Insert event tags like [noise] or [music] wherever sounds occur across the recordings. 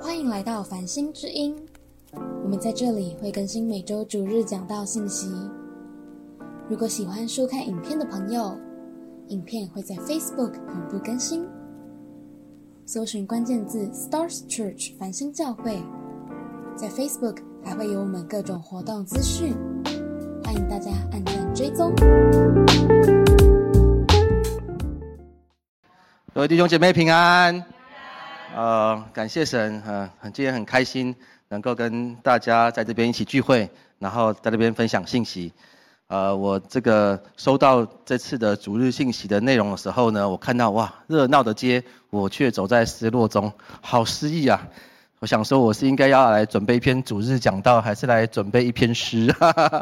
欢迎来到繁星之音，我们在这里会更新每周主日讲道信息。如果喜欢收看影片的朋友，影片会在 Facebook 同步更新，搜寻关键字 Stars Church 繁星教会，在 Facebook 还会有我们各种活动资讯，欢迎大家按赞追踪。各位弟兄姐妹平安，呃，感谢神，呃，今天很开心能够跟大家在这边一起聚会，然后在这边分享信息。呃，我这个收到这次的主日信息的内容的时候呢，我看到哇，热闹的街，我却走在失落中，好失意啊！我想说，我是应该要来准备一篇主日讲道，还是来准备一篇诗？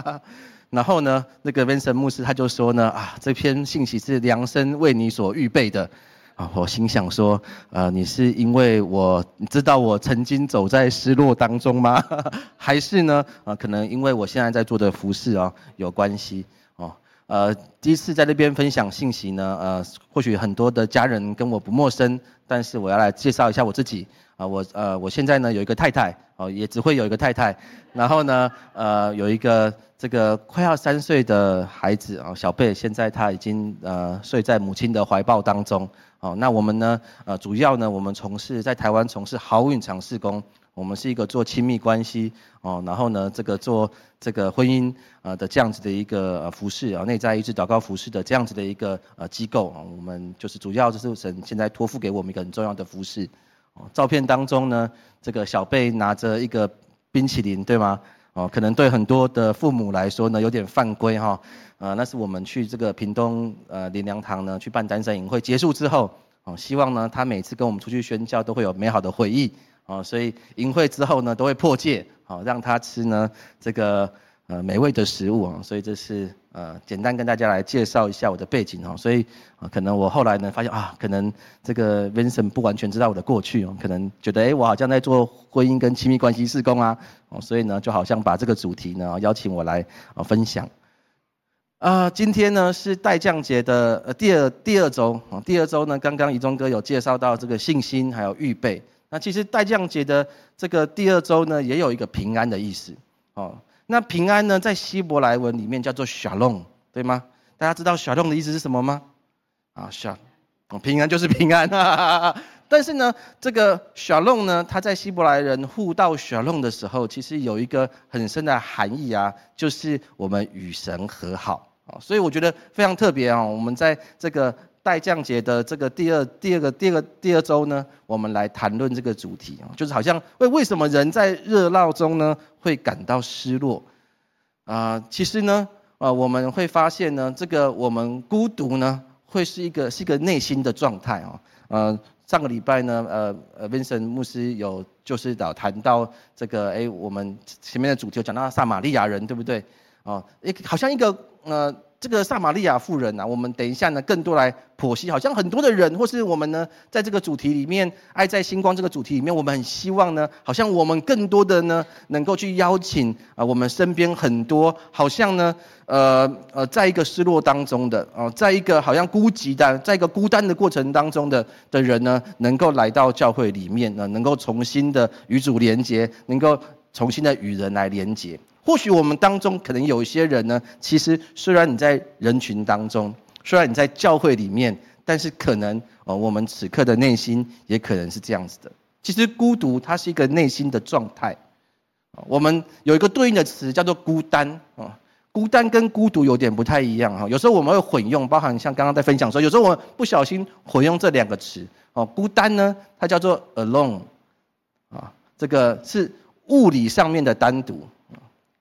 [laughs] 然后呢，那个 Vincent 牧师他就说呢，啊，这篇信息是量身为你所预备的。啊，我心想说，呃，你是因为我知道我曾经走在失落当中吗？[laughs] 还是呢，啊，可能因为我现在在做的服饰啊有关系哦。呃，第一次在那边分享信息呢，呃，或许很多的家人跟我不陌生，但是我要来介绍一下我自己。啊，我呃，我现在呢有一个太太，哦，也只会有一个太太。然后呢，呃，有一个这个快要三岁的孩子啊，小贝，现在他已经呃睡在母亲的怀抱当中。哦，那我们呢？呃，主要呢，我们从事在台湾从事好运厂施工，我们是一个做亲密关系哦，然后呢，这个做这个婚姻呃的这样子的一个服饰啊，内在一直祷告服饰的这样子的一个呃机构啊，我们就是主要就是神现在托付给我们一个很重要的服饰。哦，照片当中呢，这个小贝拿着一个冰淇淋，对吗？哦，可能对很多的父母来说呢，有点犯规哈。呃，那是我们去这个屏东呃林良堂呢去办单身营会结束之后，哦，希望呢他每次跟我们出去宣教都会有美好的回忆，哦，所以营会之后呢都会破戒，哦让他吃呢这个呃美味的食物啊，所以这是呃简单跟大家来介绍一下我的背景哦，所以可能我后来呢发现啊，可能这个 Vincent 不完全知道我的过去哦，可能觉得哎我好像在做婚姻跟亲密关系事工啊，哦，所以呢就好像把这个主题呢邀请我来啊分享。啊，今天呢是代降节的呃第二第二周啊，第二周呢，刚刚怡中哥有介绍到这个信心还有预备。那其实代降节的这个第二周呢，也有一个平安的意思哦。那平安呢，在希伯来文里面叫做 shalom，对吗？大家知道 shalom 的意思是什么吗？啊，shalom，平安就是平安啊。[laughs] 但是呢，这个 shalom 呢，它在希伯来人互道 shalom 的时候，其实有一个很深的含义啊，就是我们与神和好。啊，所以我觉得非常特别啊！我们在这个代降节的这个第二、第二个、第二个、第二周呢，我们来谈论这个主题啊，就是好像为为什么人在热闹中呢会感到失落啊？其实呢，啊，我们会发现呢，这个我们孤独呢，会是一个是一个内心的状态啊。呃，上个礼拜呢，呃呃，Vincent 牧师有就是导谈到这个，哎，我们前面的主题讲到撒玛利亚人，对不对？啊，一好像一个。呃，这个撒玛利亚妇人呐，我们等一下呢，更多来剖析。好像很多的人，或是我们呢，在这个主题里面，爱在星光这个主题里面，我们很希望呢，好像我们更多的呢，能够去邀请啊，我们身边很多，好像呢，呃呃，在一个失落当中的啊，在一个好像孤寂的，在一个孤单的过程当中的的人呢，能够来到教会里面呢，能够重新的与主连接，能够重新的与人来连接。或许我们当中可能有一些人呢，其实虽然你在人群当中，虽然你在教会里面，但是可能哦，我们此刻的内心也可能是这样子的。其实孤独它是一个内心的状态，我们有一个对应的词叫做孤单啊。孤单跟孤独有点不太一样哈，有时候我们会混用，包含像刚刚在分享说，有时候我不小心混用这两个词哦。孤单呢，它叫做 alone 啊，这个是物理上面的单独。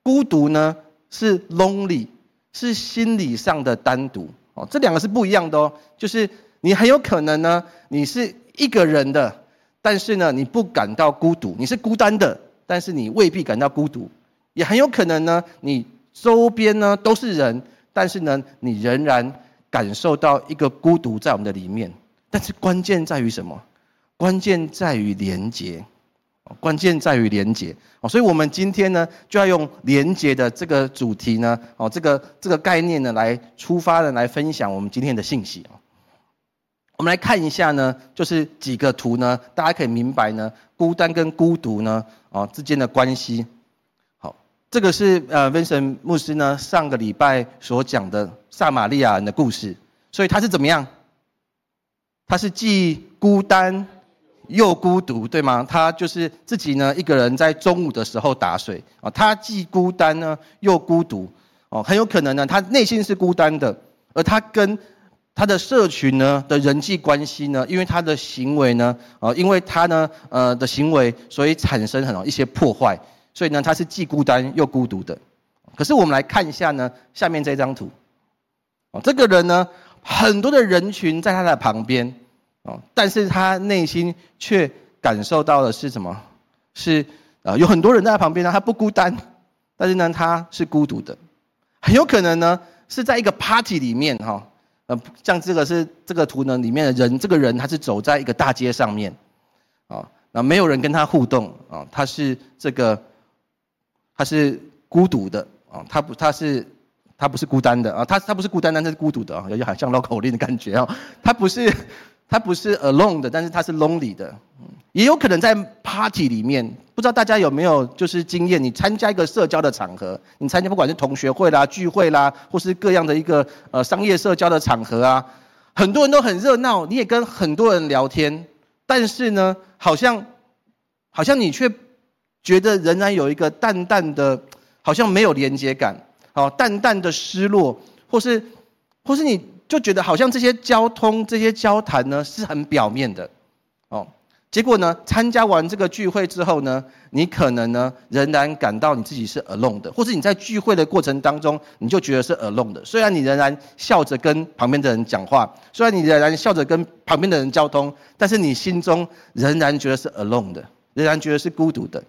孤独呢是 lonely，是心理上的单独哦，这两个是不一样的哦。就是你很有可能呢，你是一个人的，但是呢你不感到孤独，你是孤单的，但是你未必感到孤独。也很有可能呢，你周边呢都是人，但是呢你仍然感受到一个孤独在我们的里面。但是关键在于什么？关键在于连接。关键在于连接哦，所以我们今天呢就要用连接的这个主题呢，哦，这个这个概念呢来出发的来分享我们今天的信息我们来看一下呢，就是几个图呢，大家可以明白呢，孤单跟孤独呢，哦之间的关系。好，这个是呃温森牧师呢上个礼拜所讲的撒玛利亚人的故事，所以他是怎么样？他是既孤单又孤独，对吗？他就是自己呢一个人在中午的时候打水。啊，他既孤单呢又孤独。哦，很有可能呢他内心是孤单的，而他跟他的社群呢的人际关系呢，因为他的行为呢，呃，因为他呢，呃的行为，所以产生很多一些破坏，所以呢，他是既孤单又孤独的。可是我们来看一下呢，下面这张图，哦，这个人呢，很多的人群在他的旁边，哦，但是他内心却感受到的是什么？是呃，有很多人在他旁边呢，他不孤单，但是呢，他是孤独的，很有可能呢，是在一个 party 里面哈。呃，像这个是这个图呢，里面的人，这个人他是走在一个大街上面，啊，那没有人跟他互动啊，他是这个，他是孤独的啊，他不，他是他不是孤单的啊，他他不是孤单，但是孤独的啊，有点好像绕口令的感觉啊，他不是。他不是 alone 的，但是他是 lonely 的，也有可能在 party 里面，不知道大家有没有就是经验？你参加一个社交的场合，你参加不管是同学会啦、聚会啦，或是各样的一个呃商业社交的场合啊，很多人都很热闹，你也跟很多人聊天，但是呢，好像好像你却觉得仍然有一个淡淡的，好像没有连接感，哦，淡淡的失落，或是或是你。就觉得好像这些交通、这些交谈呢是很表面的，哦，结果呢，参加完这个聚会之后呢，你可能呢仍然感到你自己是 alone 的，或者你在聚会的过程当中，你就觉得是 alone 的。虽然你仍然笑着跟旁边的人讲话，虽然你仍然笑着跟旁边的人交通，但是你心中仍然觉得是 alone 的，仍然觉得是孤独的。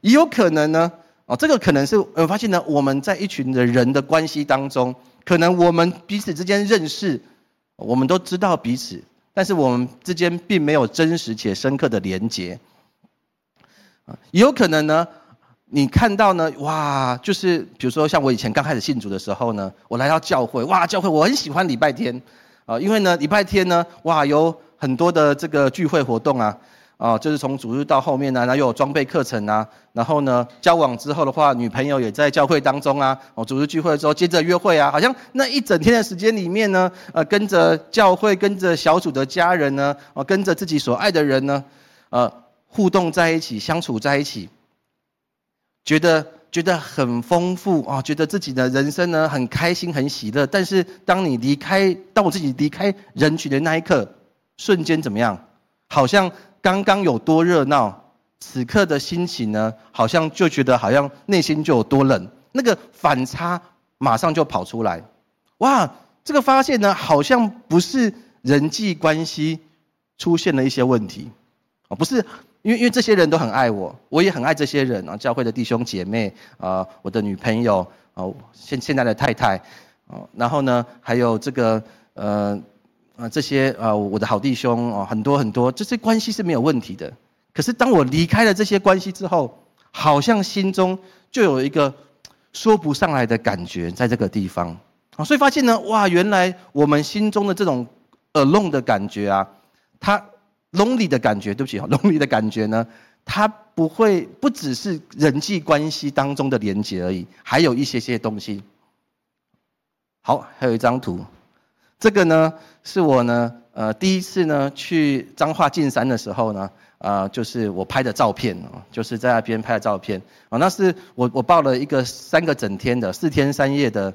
也有可能呢，哦，这个可能是我发现呢，我们在一群的人的关系当中。可能我们彼此之间认识，我们都知道彼此，但是我们之间并没有真实且深刻的连结。啊，也有可能呢，你看到呢，哇，就是比如说像我以前刚开始信主的时候呢，我来到教会，哇，教会我很喜欢礼拜天，啊，因为呢礼拜天呢，哇，有很多的这个聚会活动啊。啊，就是从主日到后面呢，然后又有装备课程啊，然后呢，交往之后的话，女朋友也在教会当中啊，哦，主日聚会之后接着约会啊，好像那一整天的时间里面呢，呃，跟着教会，跟着小组的家人呢，哦，跟着自己所爱的人呢，呃，互动在一起，相处在一起，觉得觉得很丰富啊，觉得自己的人生呢很开心很喜乐，但是当你离开，当我自己离开人群的那一刻，瞬间怎么样？好像。刚刚有多热闹，此刻的心情呢，好像就觉得好像内心就有多冷，那个反差马上就跑出来。哇，这个发现呢，好像不是人际关系出现了一些问题，哦，不是，因为因为这些人都很爱我，我也很爱这些人啊，教会的弟兄姐妹啊，我的女朋友啊，现现在的太太，啊，然后呢，还有这个呃。啊，这些啊，我的好弟兄啊，很多很多，这些关系是没有问题的。可是当我离开了这些关系之后，好像心中就有一个说不上来的感觉，在这个地方啊，所以发现呢，哇，原来我们心中的这种 alone 的感觉啊，它 lonely 的感觉，对不起，[laughs] lonely 的感觉呢，它不会不只是人际关系当中的连接而已，还有一些些东西。好，还有一张图。这个呢，是我呢，呃，第一次呢去彰化进山的时候呢，啊，就是我拍的照片哦，就是在那边拍的照片啊，那是我我报了一个三个整天的四天三夜的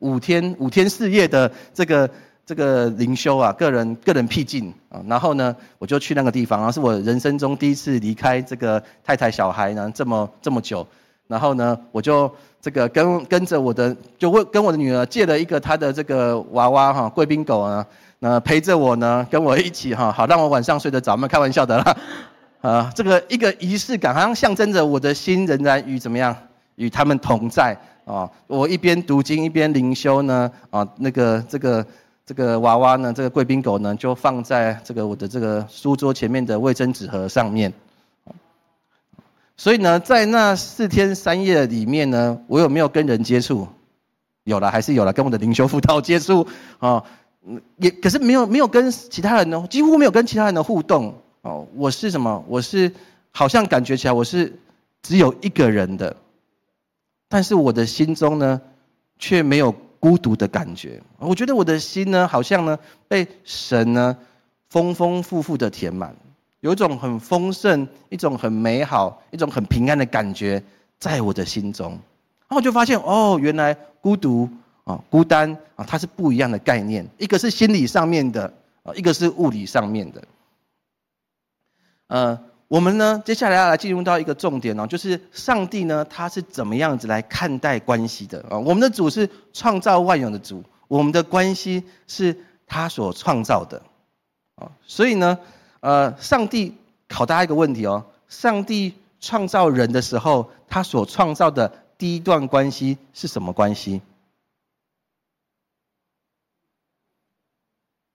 五天五天四夜的这个这个灵修啊，个人个人僻静啊，然后呢，我就去那个地方然后，是我人生中第一次离开这个太太小孩呢，这么这么久。然后呢，我就这个跟跟着我的，就问跟我的女儿借了一个她的这个娃娃哈，贵宾狗啊，那陪着我呢，跟我一起哈，好让我晚上睡得着。们开玩笑的啦，[laughs] 啊，这个一个仪式感，好像象征着我的心仍然与怎么样，与他们同在啊。我一边读经一边灵修呢，啊，那个这个这个娃娃呢，这个贵宾狗呢，就放在这个我的这个书桌前面的卫生纸盒上面。所以呢，在那四天三夜里面呢，我有没有跟人接触？有了，还是有了，跟我的灵修辅导接触啊。也可是没有没有跟其他人呢，几乎没有跟其他人的互动哦。我是什么？我是好像感觉起来我是只有一个人的，但是我的心中呢，却没有孤独的感觉。我觉得我的心呢，好像呢被神呢丰丰富富的填满，有一种很丰盛、一种很美好、一种很平安的感觉在我的心中。然后我就发现，哦，原来孤独。啊，孤单啊，它是不一样的概念，一个是心理上面的，啊，一个是物理上面的。呃，我们呢，接下来要来进入到一个重点哦，就是上帝呢，他是怎么样子来看待关系的啊？我们的主是创造万有的主，我们的关系是他所创造的，啊，所以呢，呃，上帝考大家一个问题哦，上帝创造人的时候，他所创造的第一段关系是什么关系？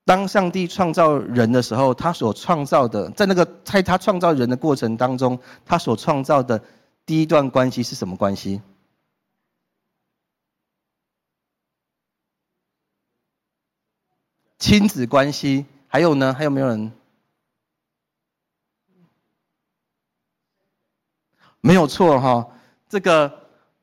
当上帝创造人的时候，他所创造的，在那个在他创造人的过程当中，他所创造的第一段关系是什么关系？亲子关系。还有呢？还有没有人？没有错哈。这个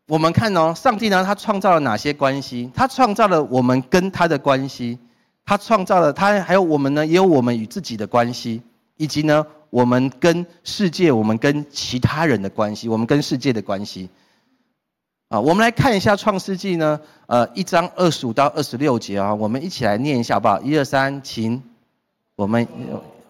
我们看哦，上帝呢，他创造了哪些关系？他创造了我们跟他的关系。他创造了他，还有我们呢，也有我们与自己的关系，以及呢，我们跟世界、我们跟其他人的关系，我们跟世界的关系。啊，我们来看一下《创世纪》呢，呃，一章二十五到二十六节啊，我们一起来念一下好不好？一二三，请。我们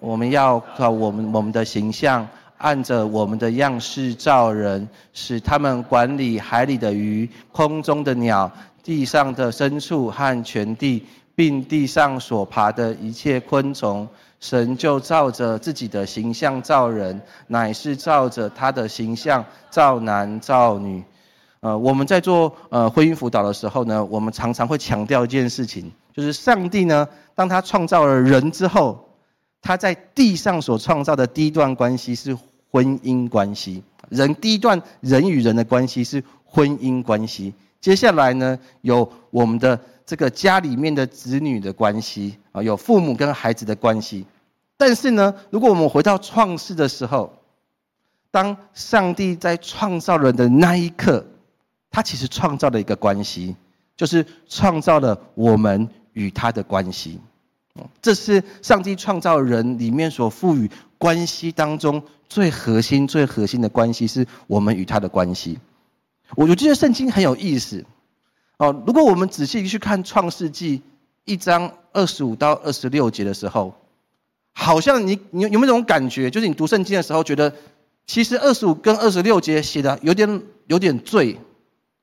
我们要靠我们我们的形象，按着我们的样式造人，使他们管理海里的鱼、空中的鸟、地上的牲畜和全地。并地上所爬的一切昆虫，神就照着自己的形象造人，乃是照着他的形象造男造女。呃，我们在做呃婚姻辅导的时候呢，我们常常会强调一件事情，就是上帝呢，当他创造了人之后，他在地上所创造的第一段关系是婚姻关系。人第一段人与人的关系是婚姻关系。接下来呢，有我们的。这个家里面的子女的关系啊，有父母跟孩子的关系，但是呢，如果我们回到创世的时候，当上帝在创造人的那一刻，他其实创造了一个关系，就是创造了我们与他的关系。这是上帝创造人里面所赋予关系当中最核心、最核心的关系，是我们与他的关系。我我觉得圣经很有意思。哦，如果我们仔细去看《创世纪》一章二十五到二十六节的时候，好像你你有没有这种感觉？就是你读圣经的时候，觉得其实二十五跟二十六节写的有点有点醉，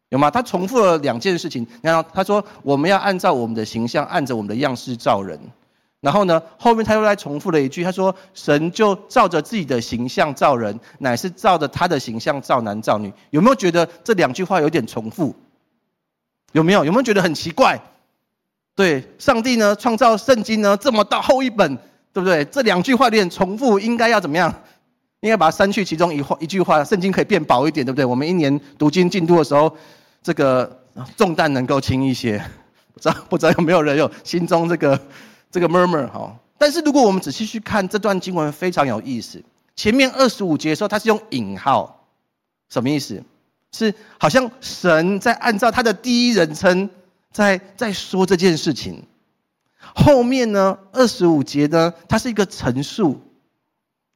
有吗？他重复了两件事情。然后他说我们要按照我们的形象，按着我们的样式造人。然后呢，后面他又来重复了一句，他说神就照着自己的形象造人，乃是照着他的形象造男造女。有没有觉得这两句话有点重复？有没有有没有觉得很奇怪？对，上帝呢创造圣经呢这么大厚一本，对不对？这两句话有点重复，应该要怎么样？应该把它删去其中一话一句话，圣经可以变薄一点，对不对？我们一年读经进度的时候，这个重担能够轻一些。不知道不知道有没有人有心中这个这个 murmur 哈？但是如果我们仔细去看这段经文，非常有意思。前面二十五节的时候，它是用引号，什么意思？是好像神在按照他的第一人称在在说这件事情。后面呢，二十五节呢，它是一个陈述。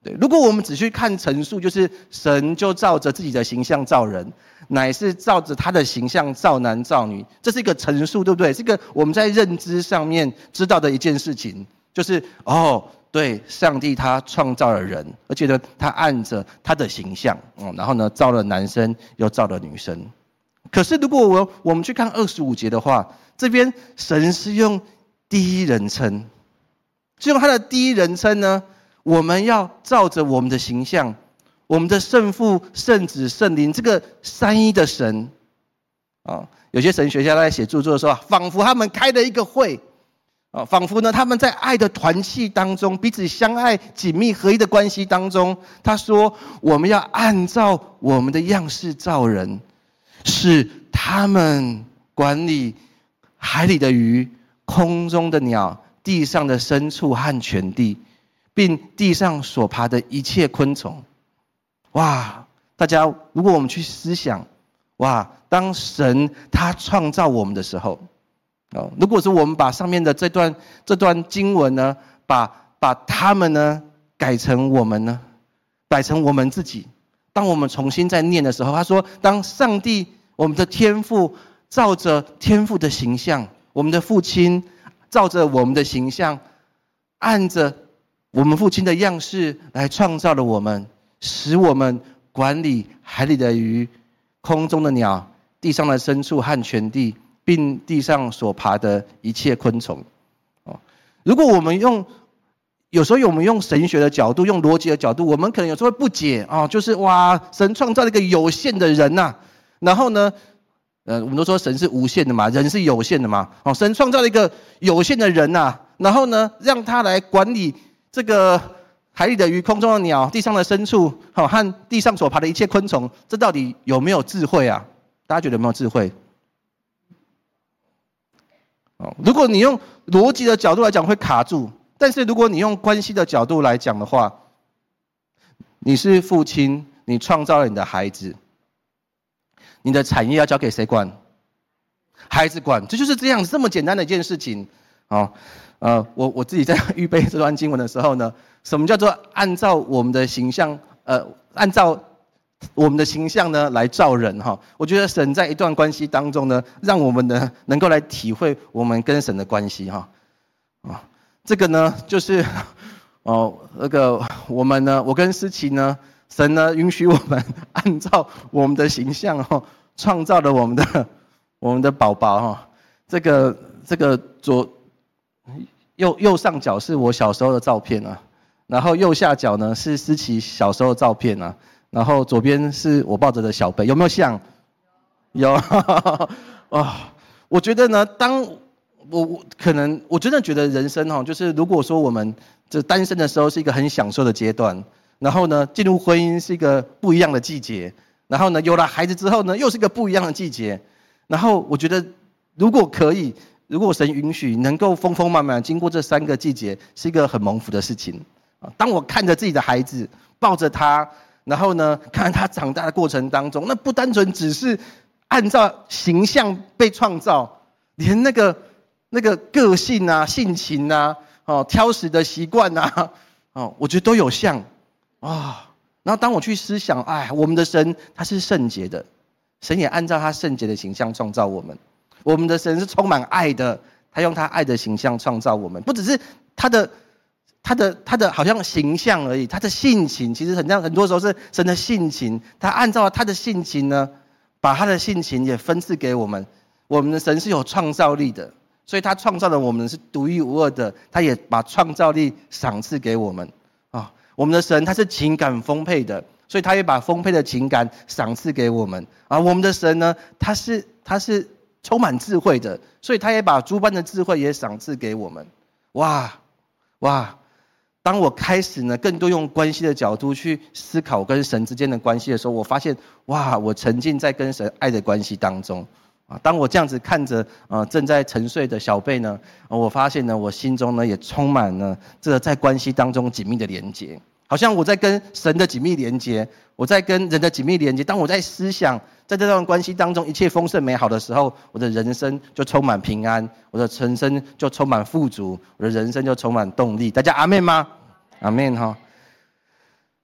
对，如果我们只去看陈述，就是神就照着自己的形象造人，乃是照着他的形象造男造女，这是一个陈述，对不对？这个我们在认知上面知道的一件事情，就是哦。对，上帝他创造了人，而且呢，他按着他的形象，嗯，然后呢，造了男生，又造了女生。可是，如果我我们去看二十五节的话，这边神是用第一人称，是用他的第一人称呢。我们要照着我们的形象，我们的圣父、圣子、圣灵这个三一的神啊。有些神学家在写著作的时候，仿佛他们开了一个会。啊，仿佛呢，他们在爱的团契当中，彼此相爱、紧密合一的关系当中。他说：“我们要按照我们的样式造人，是他们管理海里的鱼、空中的鸟、地上的牲畜和全地，并地上所爬的一切昆虫。哇！大家，如果我们去思想，哇，当神他创造我们的时候，哦，如果是我们把上面的这段这段经文呢，把把他们呢改成我们呢，改成我们自己。当我们重新再念的时候，他说：“当上帝我们的天父照着天父的形象，我们的父亲照着我们的形象，按着我们父亲的样式来创造了我们，使我们。”管理海里的鱼、空中的鸟、地上的牲畜和全地，并地上所爬的一切昆虫。哦，如果我们用有时候我们用神学的角度、用逻辑的角度，我们可能有时候会不解啊，就是哇，神创造了一个有限的人呐，然后呢，呃，我们都说神是无限的嘛，人是有限的嘛。哦，神创造了一个有限的人呐，然后呢，让他来管理这个。海里的鱼、空中的鸟、地上的牲畜，好和地上所爬的一切昆虫，这到底有没有智慧啊？大家觉得有没有智慧？哦，如果你用逻辑的角度来讲会卡住，但是如果你用关系的角度来讲的话，你是父亲，你创造了你的孩子，你的产业要交给谁管？孩子管，这就是这样这么简单的一件事情。哦，呃，我我自己在预备这段经文的时候呢。[laughs] 什么叫做按照我们的形象？呃，按照我们的形象呢来造人哈？我觉得神在一段关系当中呢，让我们呢能够来体会我们跟神的关系哈。啊，这个呢就是 [laughs] 哦，那个我们呢，我跟思琪呢，神呢允许我们按照我们的形象哈，创造了我们的我们的宝宝哈。这个这个左右右上角是我小时候的照片啊。然后右下角呢是思琪小时候的照片啊，然后左边是我抱着的小贝，有没有像？有啊，[laughs] 我觉得呢，当我我可能我真的觉得人生哈，就是如果说我们这单身的时候是一个很享受的阶段，然后呢进入婚姻是一个不一样的季节，然后呢有了孩子之后呢又是一个不一样的季节，然后我觉得如果可以，如果神允许能够丰丰满满经过这三个季节，是一个很蒙福的事情。啊！当我看着自己的孩子，抱着他，然后呢，[laughs] 看着他长大的过程当中，那不单纯只是按照形象被创造，连那个那个个性啊、性情啊、哦挑食的习惯啊，哦，我觉得都有像啊。然后当我去思想，哎，我们的神他是圣洁的，神也按照他圣洁的形象创造我们。我们的神是充满爱的，他用他爱的形象创造我们，不只是他的。他的他的好像形象而已，他的性情其实很像，很多时候是神的性情。他按照他的性情呢，把他的性情也分赐给我们。我们的神是有创造力的，所以他创造的我们是独一无二的。他也把创造力赏赐给我们啊。我们的神他是情感丰沛的，所以他也把丰沛的情感赏赐给我们啊。我们的神呢，他是他是充满智慧的，所以他也把诸般的智慧也赏赐给我们。哇哇！当我开始呢，更多用关系的角度去思考跟神之间的关系的时候，我发现，哇，我沉浸在跟神爱的关系当中，啊，当我这样子看着啊正在沉睡的小贝呢，我发现呢，我心中呢也充满了这个在关系当中紧密的连接，好像我在跟神的紧密连接，我在跟人的紧密连接。当我在思想在这段关系当中一切丰盛美好的时候，我的人生就充满平安，我的人生就充满富足，我的人生就充满动力。大家阿妹吗？阿门哈。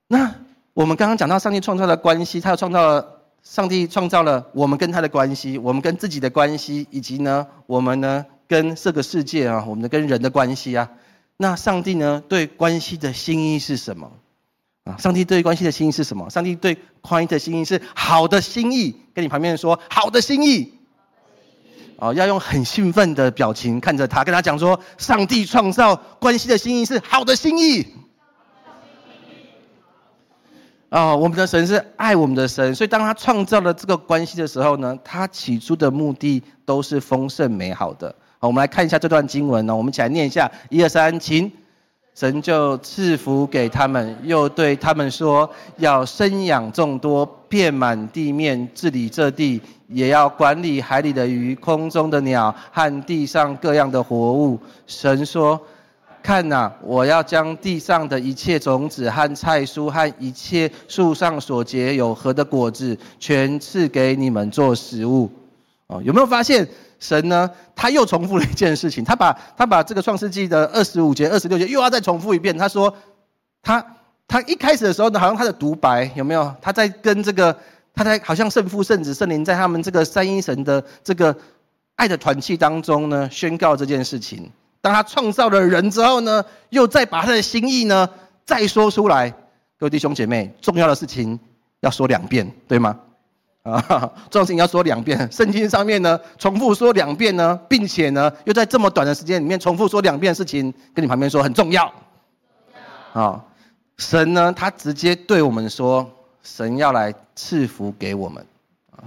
那我们刚刚讲到上帝创造的关系，他又创造了上帝创造了我们跟他的关系，我们跟自己的关系，以及呢，我们呢跟这个世界啊，我们的跟人的关系啊。那上帝呢对关系的心意是什么？啊，上帝对关系的心意是什么？上帝对宽的心意是好的心意。跟你旁边说好的心意。哦，要用很兴奋的表情看着他，跟他讲说，上帝创造关系的心意是好的心意。啊，我们的神是爱我们的神，所以当他创造了这个关系的时候呢，他起初的目的都是丰盛美好的。我们来看一下这段经文呢，我们一起来念一下，一二三，请。神就赐福给他们，又对他们说：要生养众多，遍满地面，治理这地，也要管理海里的鱼、空中的鸟和地上各样的活物。神说。看呐，我要将地上的一切种子和菜蔬和一切树上所结有核的果子，全赐给你们做食物。哦，有没有发现神呢？他又重复了一件事情，他把他把这个创世纪的二十五节、二十六节又要再重复一遍。他说，他他一开始的时候呢，好像他的独白有没有？他在跟这个他在好像圣父、圣子、圣灵在他们这个三一神的这个爱的团契当中呢，宣告这件事情。当他创造了人之后呢，又再把他的心意呢再说出来。各位弟兄姐妹，重要的事情要说两遍，对吗？啊，重要事情要说两遍。圣经上面呢，重复说两遍呢，并且呢，又在这么短的时间里面重复说两遍事情，跟你旁边说很重要。啊，神呢，他直接对我们说，神要来赐福给我们。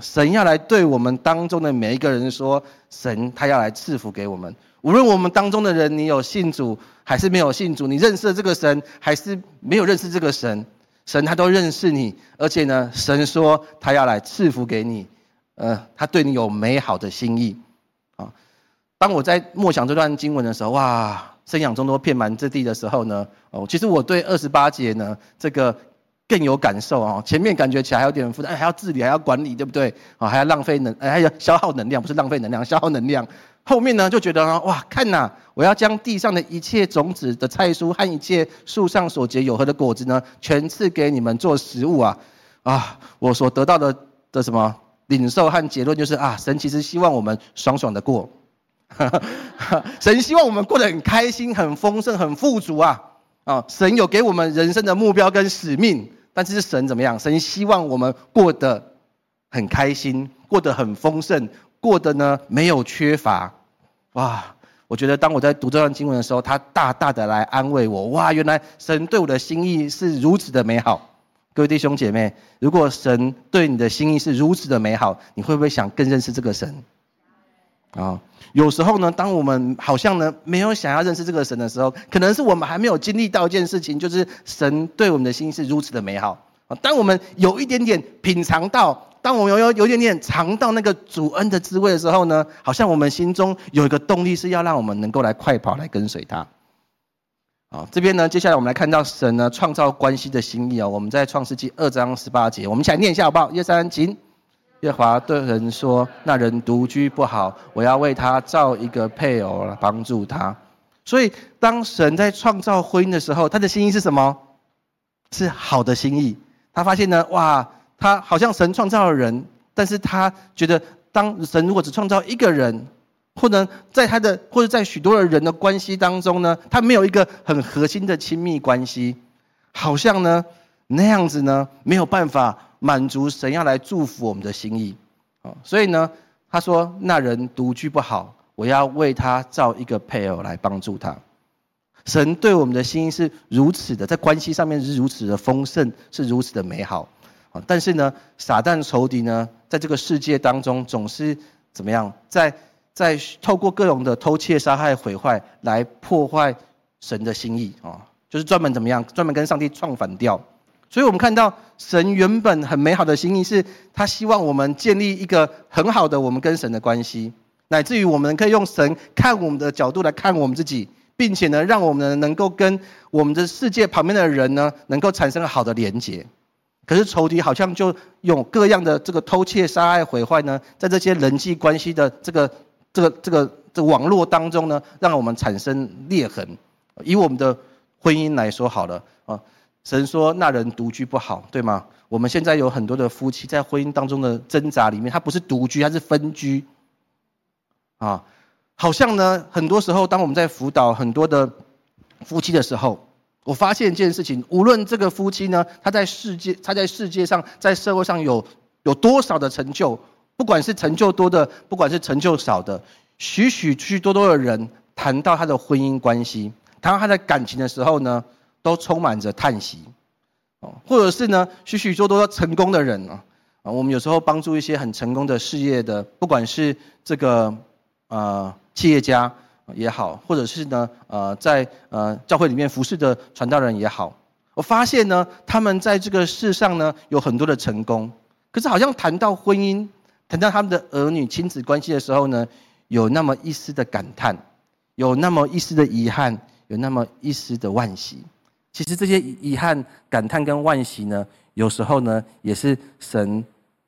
神要来对我们当中的每一个人说，神他要来赐福给我们。无论我们当中的人，你有信主还是没有信主，你认识这个神还是没有认识这个神，神他都认识你，而且呢，神说他要来赐福给你，呃，他对你有美好的心意，啊，当我在默想这段经文的时候，哇，生养众多，遍满之地的时候呢，哦，其实我对二十八节呢，这个更有感受哦，前面感觉起来还有点负担，还要治理，还要管理，对不对？啊，还要浪费能，还要消耗能量，不是浪费能量，消耗能量。后面呢，就觉得呢，哇，看呐，我要将地上的一切种子的菜蔬和一切树上所结有核的果子呢，全赐给你们做食物啊！啊，我所得到的的什么领受和结论就是啊，神其实希望我们爽爽的过，[laughs] 神希望我们过得很开心、很丰盛、很富足啊！啊，神有给我们人生的目标跟使命，但是神怎么样？神希望我们过得很开心，过得很丰盛，过得呢没有缺乏。哇！我觉得当我在读这段经文的时候，他大大的来安慰我。哇！原来神对我的心意是如此的美好。各位弟兄姐妹，如果神对你的心意是如此的美好，你会不会想更认识这个神？啊，有时候呢，当我们好像呢没有想要认识这个神的时候，可能是我们还没有经历到一件事情，就是神对我们的心意是如此的美好。当我们有一点点品尝到。当我们有有有点点尝到那个主恩的滋味的时候呢，好像我们心中有一个动力是要让我们能够来快跑来跟随他。好，这边呢，接下来我们来看到神呢创造关系的心意啊。我们在创世纪二章十八节，我们一起来念一下好不好？一、二、三，请。耶华对人说：“那人独居不好，我要为他造一个配偶来帮助他。”所以，当神在创造婚姻的时候，他的心意是什么？是好的心意。他发现呢，哇！他好像神创造了人，但是他觉得，当神如果只创造一个人，或者在他的或者在许多的人的关系当中呢，他没有一个很核心的亲密关系，好像呢那样子呢没有办法满足神要来祝福我们的心意，啊，所以呢他说那人独居不好，我要为他造一个配偶来帮助他。神对我们的心意是如此的，在关系上面是如此的丰盛，是如此的美好。啊，但是呢，撒旦仇敌呢，在这个世界当中总是怎么样，在在透过各种的偷窃、杀害、毁坏来破坏神的心意啊，就是专门怎么样，专门跟上帝唱反调。所以我们看到神原本很美好的心意，是他希望我们建立一个很好的我们跟神的关系，乃至于我们可以用神看我们的角度来看我们自己，并且呢，让我们能够跟我们的世界旁边的人呢，能够产生好的连结。可是仇敌好像就用各样的这个偷窃、杀害、毁坏呢，在这些人际关系的这个、这个、这个、这网络当中呢，让我们产生裂痕。以我们的婚姻来说好了啊，神说那人独居不好，对吗？我们现在有很多的夫妻在婚姻当中的挣扎里面，他不是独居，他是分居。啊，好像呢，很多时候当我们在辅导很多的夫妻的时候。我发现一件事情，无论这个夫妻呢，他在世界，他在世界上，在社会上有有多少的成就，不管是成就多的，不管是成就少的，许许许多多的人谈到他的婚姻关系，谈到他的感情的时候呢，都充满着叹息，哦，或者是呢，许许多多成功的人啊，啊，我们有时候帮助一些很成功的事业的，不管是这个呃企业家。也好，或者是呢，呃，在呃教会里面服侍的传道人也好，我发现呢，他们在这个世上呢有很多的成功，可是好像谈到婚姻，谈到他们的儿女亲子关系的时候呢，有那么一丝的感叹，有那么一丝的遗憾，有那么一丝的惋惜。其实这些遗憾、感叹跟惋惜呢，有时候呢，也是神，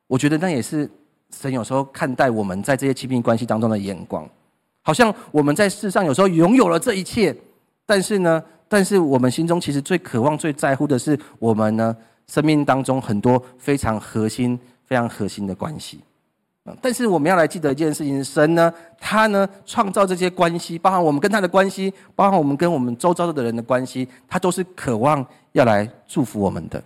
我觉得那也是神有时候看待我们在这些亲密关系当中的眼光。好像我们在世上有时候拥有了这一切，但是呢，但是我们心中其实最渴望、最在乎的是我们呢生命当中很多非常核心、非常核心的关系。但是我们要来记得一件事情：神呢，他呢创造这些关系，包含我们跟他的关系，包含我们跟我们周遭的人的关系，他都是渴望要来祝福我们的。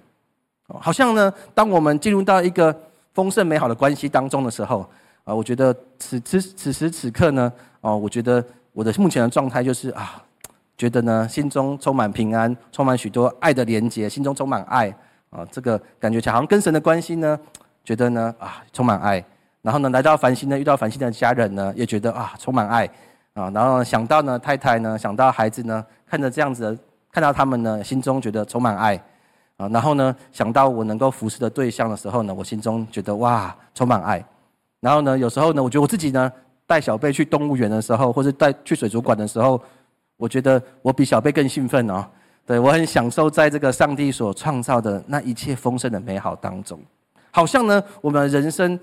好像呢，当我们进入到一个丰盛美好的关系当中的时候，啊，我觉得此此此时此刻呢。哦，我觉得我的目前的状态就是啊，觉得呢心中充满平安，充满许多爱的连接，心中充满爱啊，这个感觉好像跟神的关系呢，觉得呢啊充满爱，然后呢来到繁星呢遇到繁星的家人呢，也觉得啊充满爱啊，然后想到呢太太呢，想到孩子呢，看着这样子的，看到他们呢，心中觉得充满爱啊，然后呢想到我能够服侍的对象的时候呢，我心中觉得哇充满爱，然后呢有时候呢，我觉得我自己呢。带小贝去动物园的时候，或者带去水族馆的时候，我觉得我比小贝更兴奋哦。对我很享受在这个上帝所创造的那一切丰盛的美好当中。好像呢，我们人生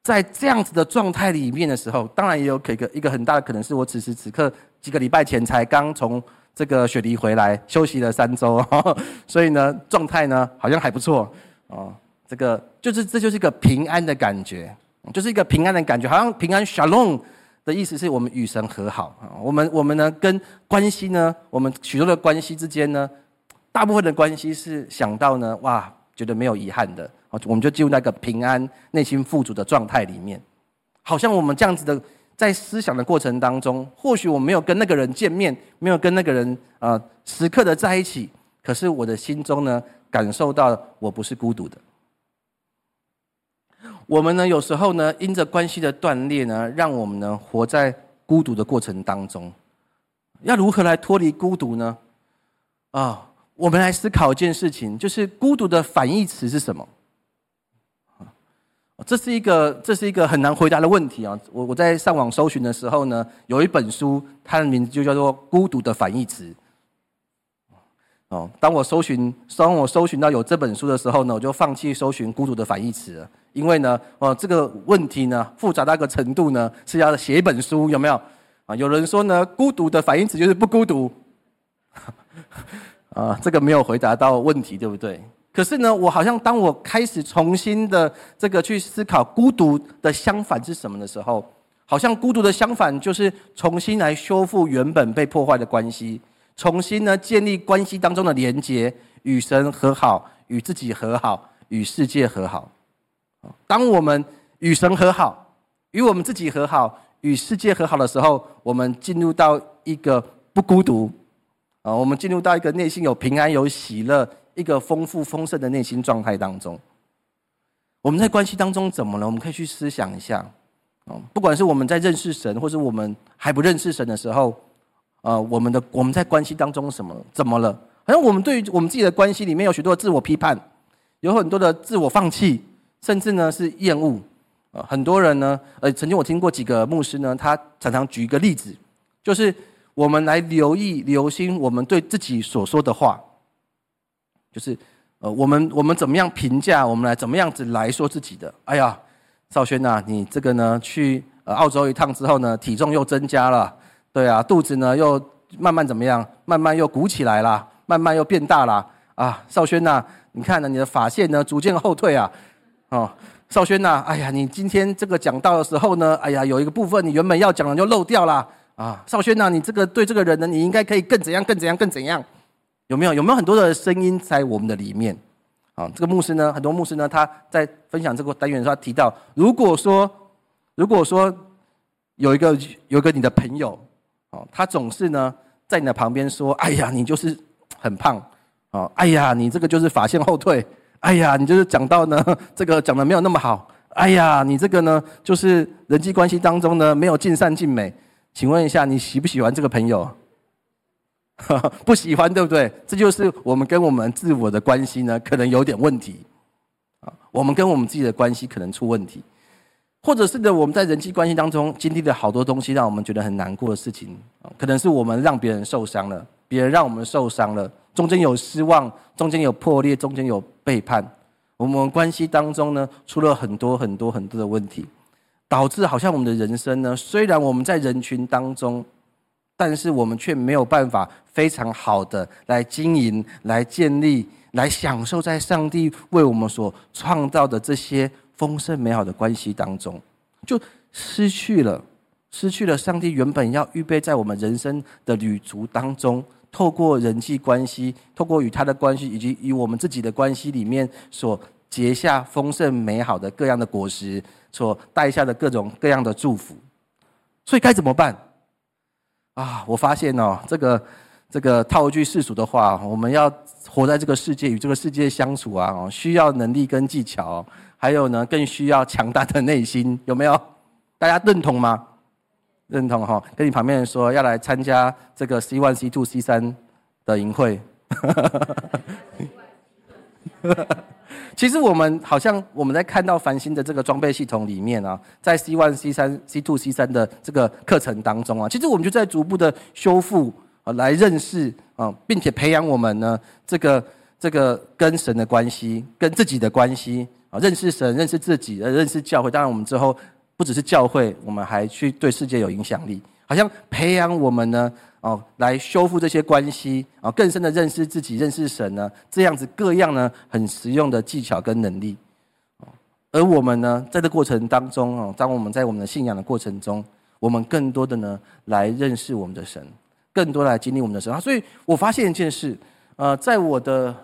在这样子的状态里面的时候，当然也有一个一个很大的可能是我此时此刻几个礼拜前才刚从这个雪梨回来，休息了三周，[laughs] 所以呢，状态呢好像还不错哦。这个就是这就是一个平安的感觉。就是一个平安的感觉，好像平安 shalom 的意思是我们与神和好啊。我们我们呢跟关系呢，我们许多的关系之间呢，大部分的关系是想到呢，哇，觉得没有遗憾的啊，我们就进入那个平安、内心富足的状态里面。好像我们这样子的在思想的过程当中，或许我没有跟那个人见面，没有跟那个人啊时刻的在一起，可是我的心中呢，感受到我不是孤独的。我们呢，有时候呢，因着关系的断裂呢，让我们呢活在孤独的过程当中。要如何来脱离孤独呢？啊，我们来思考一件事情，就是孤独的反义词是什么？这是一个这是一个很难回答的问题啊！我我在上网搜寻的时候呢，有一本书，它的名字就叫做《孤独的反义词》。哦，当我搜寻当我搜寻到有这本书的时候呢，我就放弃搜寻孤独的反义词了。因为呢，哦，这个问题呢复杂到一个程度呢，是要写一本书，有没有？啊，有人说呢，孤独的反义词就是不孤独。[laughs] 啊，这个没有回答到问题，对不对？可是呢，我好像当我开始重新的这个去思考孤独的相反是什么的时候，好像孤独的相反就是重新来修复原本被破坏的关系。重新呢，建立关系当中的连接，与神和好，与自己和好，与世界和好。当我们与神和好，与我们自己和好，与世界和好的时候，我们进入到一个不孤独啊，我们进入到一个内心有平安、有喜乐、一个丰富丰盛的内心状态当中。我们在关系当中怎么了？我们可以去思想一下啊，不管是我们在认识神，或是我们还不认识神的时候。呃，我们的我们在关系当中什么怎么了？好像我们对于我们自己的关系里面有许多的自我批判，有很多的自我放弃，甚至呢是厌恶。呃，很多人呢，呃，曾经我听过几个牧师呢，他常常举一个例子，就是我们来留意、留心我们对自己所说的话，就是呃，我们我们怎么样评价，我们来怎么样子来说自己的？哎呀，少轩呐，你这个呢去呃澳洲一趟之后呢，体重又增加了。对啊，肚子呢又慢慢怎么样？慢慢又鼓起来了，慢慢又变大了啊！少轩呐，你看呢，你的发线呢逐渐后退啊！哦，少轩呐，哎呀，你今天这个讲到的时候呢，哎呀，有一个部分你原本要讲的就漏掉了啊！少轩呐，你这个对这个人呢，你应该可以更怎样？更怎样？更怎样？有没有？有没有很多的声音在我们的里面？啊，这个牧师呢，很多牧师呢，他在分享这个单元的时候提到，如果说，如果说有一个有一个你的朋友。哦，他总是呢在你的旁边说：“哎呀，你就是很胖，哦，哎呀，你这个就是发线后退，哎呀，你就是讲到呢这个讲的没有那么好，哎呀，你这个呢就是人际关系当中呢没有尽善尽美。”请问一下，你喜不喜欢这个朋友？[laughs] 不喜欢，对不对？这就是我们跟我们自我的关系呢，可能有点问题啊。我们跟我们自己的关系可能出问题，或者是呢，我们在人际关系当中经历了好多东西，让我们觉得很难过的事情。可能是我们让别人受伤了，别人让我们受伤了，中间有失望，中间有破裂，中间有背叛。我们关系当中呢，出了很多很多很多的问题，导致好像我们的人生呢，虽然我们在人群当中。但是我们却没有办法非常好的来经营、来建立、来享受在上帝为我们所创造的这些丰盛美好的关系当中，就失去了，失去了上帝原本要预备在我们人生的旅途当中，透过人际关系、透过与他的关系以及与我们自己的关系里面所结下丰盛美好的各样的果实，所带下的各种各样的祝福。所以该怎么办？啊，我发现哦，这个这个套一句世俗的话，我们要活在这个世界，与这个世界相处啊，需要能力跟技巧，还有呢，更需要强大的内心，[laughs] 有没有？大家认同吗？认同哈，跟你旁边人说要来参加这个 C one、C two、C 三的营会。[laughs] 其实我们好像我们在看到繁星的这个装备系统里面啊，在 C one、C 三、C two、C 三的这个课程当中啊，其实我们就在逐步的修复啊，来认识啊，并且培养我们呢这个这个跟神的关系，跟自己的关系啊，认识神，认识自己，呃，认识教会。当然，我们之后不只是教会，我们还去对世界有影响力，好像培养我们呢。哦，来修复这些关系啊，更深的认识自己、认识神呢，这样子各样呢很实用的技巧跟能力。而我们呢，在这过程当中啊，当我们在我们的信仰的过程中，我们更多的呢来认识我们的神，更多来经历我们的神啊。所以我发现一件事，呃，在我的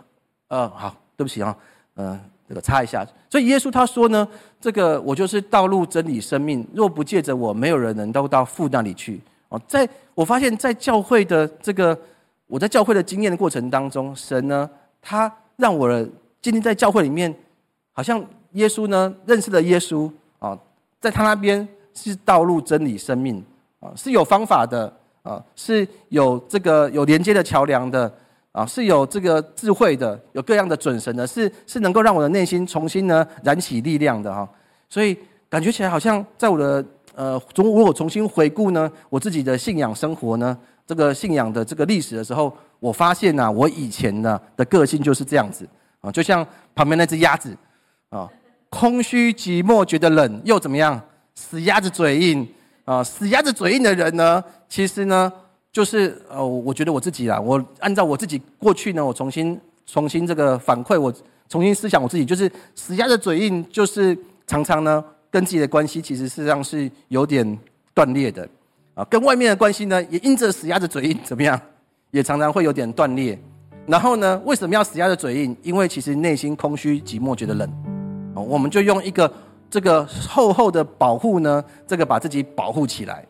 呃，好，对不起啊，呃，这个擦一下。所以耶稣他说呢，这个我就是道路、真理、生命，若不借着我，没有人能都到父那里去。哦在我发现，在教会的这个我在教会的经验的过程当中，神呢，他让我今天在教会里面，好像耶稣呢认识了耶稣啊，在他那边是道路、真理、生命啊，是有方法的啊，是有这个有连接的桥梁的啊，是有这个智慧的，有各样的准神的，是是能够让我的内心重新呢燃起力量的哈，所以感觉起来好像在我的。呃，从如果重新回顾呢，我自己的信仰生活呢，这个信仰的这个历史的时候，我发现呢，我以前呢的个性就是这样子啊，就像旁边那只鸭子啊，空虚寂寞，觉得冷，又怎么样？死鸭子嘴硬啊，死鸭子嘴硬的人呢，其实呢，就是呃，我觉得我自己啦，我按照我自己过去呢，我重新重新这个反馈，我重新思想我自己，就是死鸭子嘴硬，就是常常呢。跟自己的关系其实事实上是有点断裂的，啊，跟外面的关系呢也因着死鸭子嘴硬怎么样，也常常会有点断裂。然后呢，为什么要死鸭子嘴硬？因为其实内心空虚寂寞，觉得冷，啊，我们就用一个这个厚厚的保护呢，这个把自己保护起来。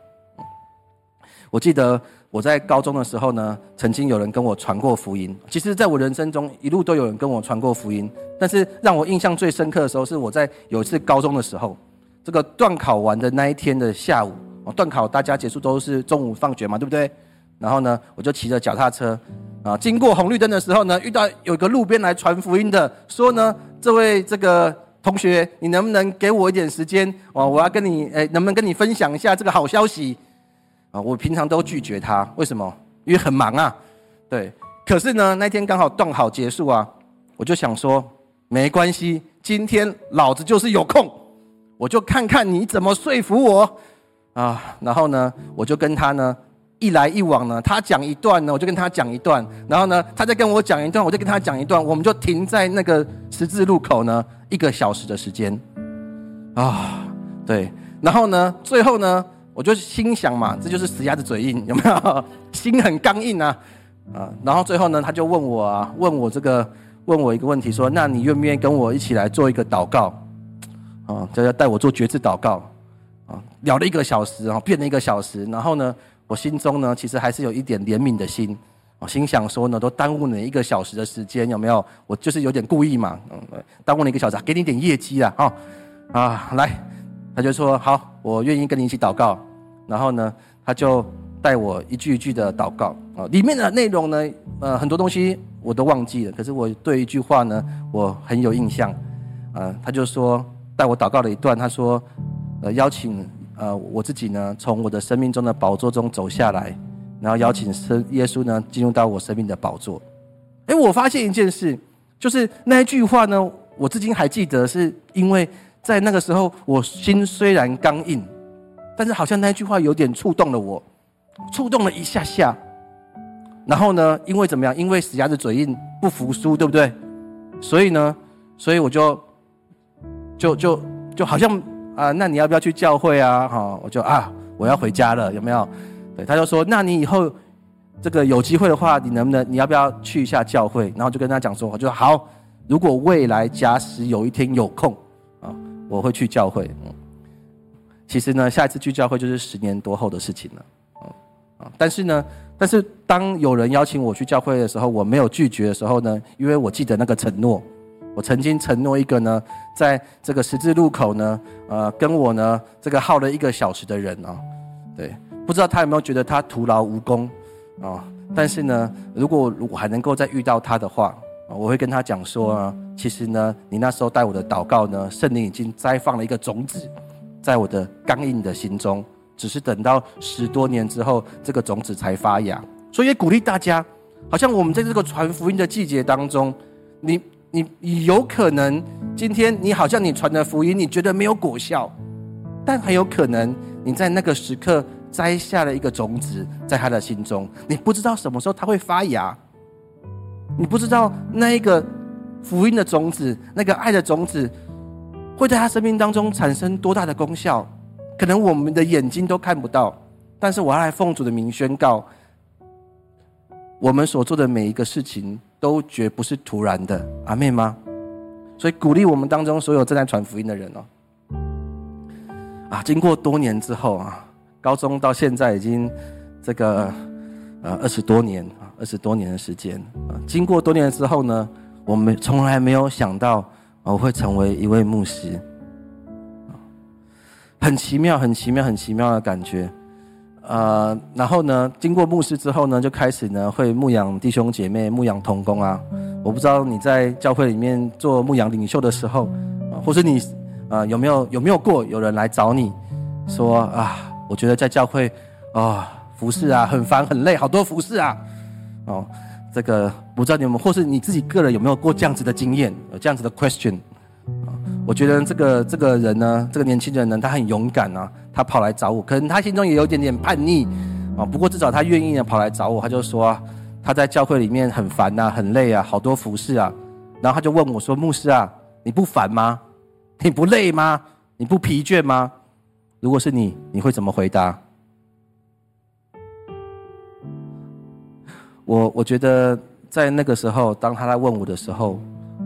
我记得我在高中的时候呢，曾经有人跟我传过福音。其实，在我人生中一路都有人跟我传过福音，但是让我印象最深刻的时候，是我在有一次高中的时候。这个断考完的那一天的下午，哦，断考大家结束都是中午放学嘛，对不对？然后呢，我就骑着脚踏车，啊，经过红绿灯的时候呢，遇到有一个路边来传福音的，说呢，这位这个同学，你能不能给我一点时间？哦，我要跟你，哎，能不能跟你分享一下这个好消息？啊，我平常都拒绝他，为什么？因为很忙啊，对。可是呢，那天刚好断好结束啊，我就想说，没关系，今天老子就是有空。我就看看你怎么说服我，啊，然后呢，我就跟他呢一来一往呢，他讲一段呢，我就跟他讲一段，然后呢，他再跟我讲一段，我就跟他讲一段，我们就停在那个十字路口呢一个小时的时间，啊，对，然后呢，最后呢，我就心想嘛，这就是死鸭子嘴硬，有没有？[laughs] 心很刚硬啊，啊，然后最后呢，他就问我啊，问我这个，问我一个问题，说，那你愿不愿意跟我一起来做一个祷告？啊，就要带我做绝志祷告，啊，聊了一个小时，啊，变了一个小时，然后呢，我心中呢，其实还是有一点怜悯的心，我心想说呢，都耽误你一个小时的时间，有没有？我就是有点故意嘛，嗯，耽误你一个小时，给你点业绩啦，啊，啊，来，他就说好，我愿意跟你一起祷告，然后呢，他就带我一句一句的祷告。啊，里面的内容呢，呃，很多东西我都忘记了，可是我对一句话呢，我很有印象，啊，他就说带我祷告了一段，他说，呃，邀请呃我自己呢，从我的生命中的宝座中走下来，然后邀请生耶稣呢进入到我生命的宝座。哎，我发现一件事，就是那一句话呢，我至今还记得，是因为在那个时候，我心虽然刚硬。但是好像那句话有点触动了我，触动了一下下。然后呢，因为怎么样？因为死鸭子嘴硬不服输，对不对？所以呢，所以我就就就就好像啊，那你要不要去教会啊？哈，我就啊，我要回家了，有没有？对，他就说，那你以后这个有机会的话，你能不能，你要不要去一下教会？然后就跟他讲说，我就好，如果未来假使有一天有空，我会去教会。嗯。其实呢，下一次去教会就是十年多后的事情了，嗯啊，但是呢，但是当有人邀请我去教会的时候，我没有拒绝的时候呢，因为我记得那个承诺，我曾经承诺一个呢，在这个十字路口呢，呃，跟我呢这个耗了一个小时的人啊，对，不知道他有没有觉得他徒劳无功啊？但是呢，如果如果还能够再遇到他的话，我会跟他讲说啊，其实呢，你那时候带我的祷告呢，圣灵已经栽放了一个种子。在我的刚硬的心中，只是等到十多年之后，这个种子才发芽。所以鼓励大家，好像我们在这个传福音的季节当中，你你有可能今天你好像你传的福音，你觉得没有果效，但很有可能你在那个时刻摘下了一个种子，在他的心中，你不知道什么时候它会发芽，你不知道那一个福音的种子，那个爱的种子。会在他生命当中产生多大的功效？可能我们的眼睛都看不到，但是我要来奉主的名宣告：我们所做的每一个事情都绝不是突然的。阿妹吗？所以鼓励我们当中所有正在传福音的人哦。啊，经过多年之后啊，高中到现在已经这个呃二十多年，二十多年的时间啊，经过多年之后呢，我们从来没有想到。我会成为一位牧师，很奇妙，很奇妙，很奇妙的感觉。呃，然后呢，经过牧师之后呢，就开始呢会牧养弟兄姐妹，牧养童工啊。我不知道你在教会里面做牧养领袖的时候，或是你啊有没有有没有过有人来找你说啊，我觉得在教会啊服侍啊很烦很累，好多服侍啊，哦。这个不知道你们，或是你自己个人有没有过这样子的经验，有这样子的 question 啊？我觉得这个这个人呢，这个年轻人呢，他很勇敢啊，他跑来找我，可能他心中也有点点叛逆啊，不过至少他愿意呢跑来找我，他就说他在教会里面很烦呐，很累啊，好多服饰啊，然后他就问我说：“牧师啊，你不烦吗？[laughs] 你不累吗？你不疲倦吗？如果是你，你会怎么回答？”我我觉得在那个时候，当他来问我的时候，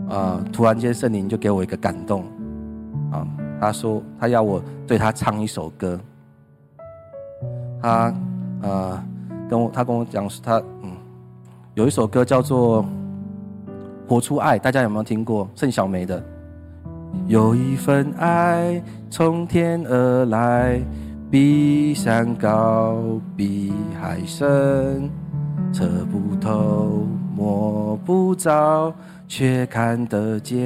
啊，突然间圣灵就给我一个感动，啊，他说他要我对他唱一首歌，他呃跟我他跟我讲是他嗯有一首歌叫做《活出爱》，大家有没有听过？盛小梅的，有一份爱从天而来，比山高，比海深。测不透，摸不着，却看得见。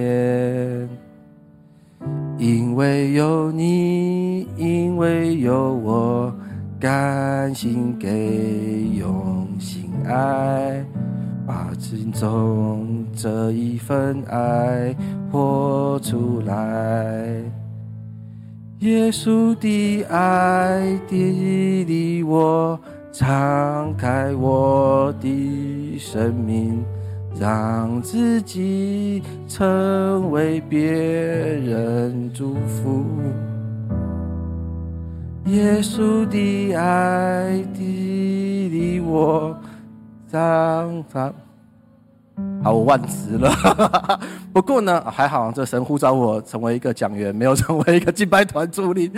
因为有你，因为有我，甘心给用心爱，把心中这一份爱活出来。耶稣的爱激励我。敞开我的生命，让自己成为别人祝福。耶稣的爱激励我，长大……好，我忘词了。[laughs] 不过呢，还好，这神呼召我成为一个讲员，没有成为一个敬拜团助理。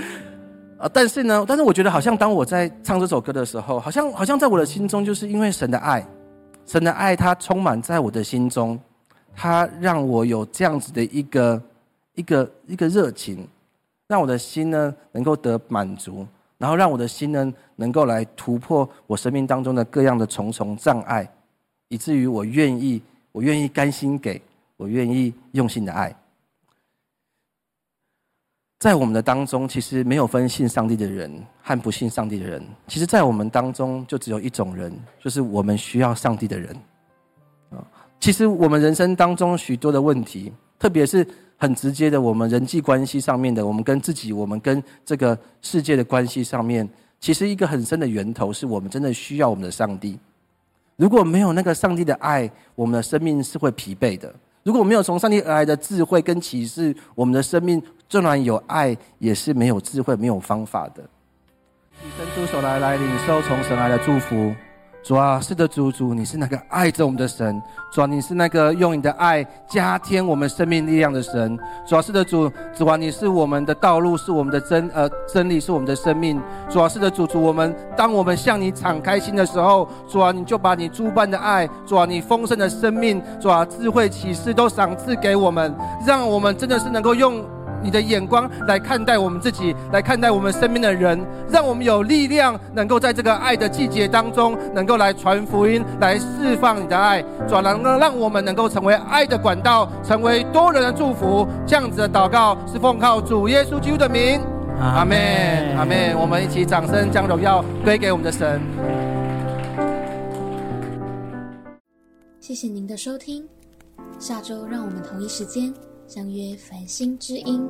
啊，但是呢，但是我觉得好像当我在唱这首歌的时候，好像好像在我的心中，就是因为神的爱，神的爱它充满在我的心中，它让我有这样子的一个一个一个热情，让我的心呢能够得满足，然然后让我的心呢能够来突破我生命当中的各样的重重障碍，以至于我愿意，我愿意甘心给，我愿意用心的爱。在我们的当中，其实没有分信上帝的人和不信上帝的人。其实，在我们当中，就只有一种人，就是我们需要上帝的人。啊，其实我们人生当中许多的问题，特别是很直接的，我们人际关系上面的，我们跟自己，我们跟这个世界的关系上面，其实一个很深的源头，是我们真的需要我们的上帝。如果没有那个上帝的爱，我们的生命是会疲惫的。如果没有从上帝而来的智慧跟启示，我们的生命纵然有爱，也是没有智慧、没有方法的。请伸出手来，来领受从神来的祝福。主啊，是的，主主，你是那个爱着我们的神。主啊，你是那个用你的爱加添我们生命力量的神。主啊，是的，主主啊，你是我们的道路，是我们的真呃真理，是我们的生命。主啊，是的，主主，我们当我们向你敞开心的时候，主啊，你就把你诸般的爱，主啊，你丰盛的生命，主啊，智慧启示都赏赐给我们，让我们真的是能够用。你的眼光来看待我们自己，来看待我们身边的人，让我们有力量，能够在这个爱的季节当中，能够来传福音，来释放你的爱，转能够让我们能够成为爱的管道，成为多人的祝福。这样子的祷告是奉靠主耶稣基督的名，阿门，阿门。我们一起掌声将荣耀归给我们的神。谢谢您的收听，下周让我们同一时间。相约繁星之音。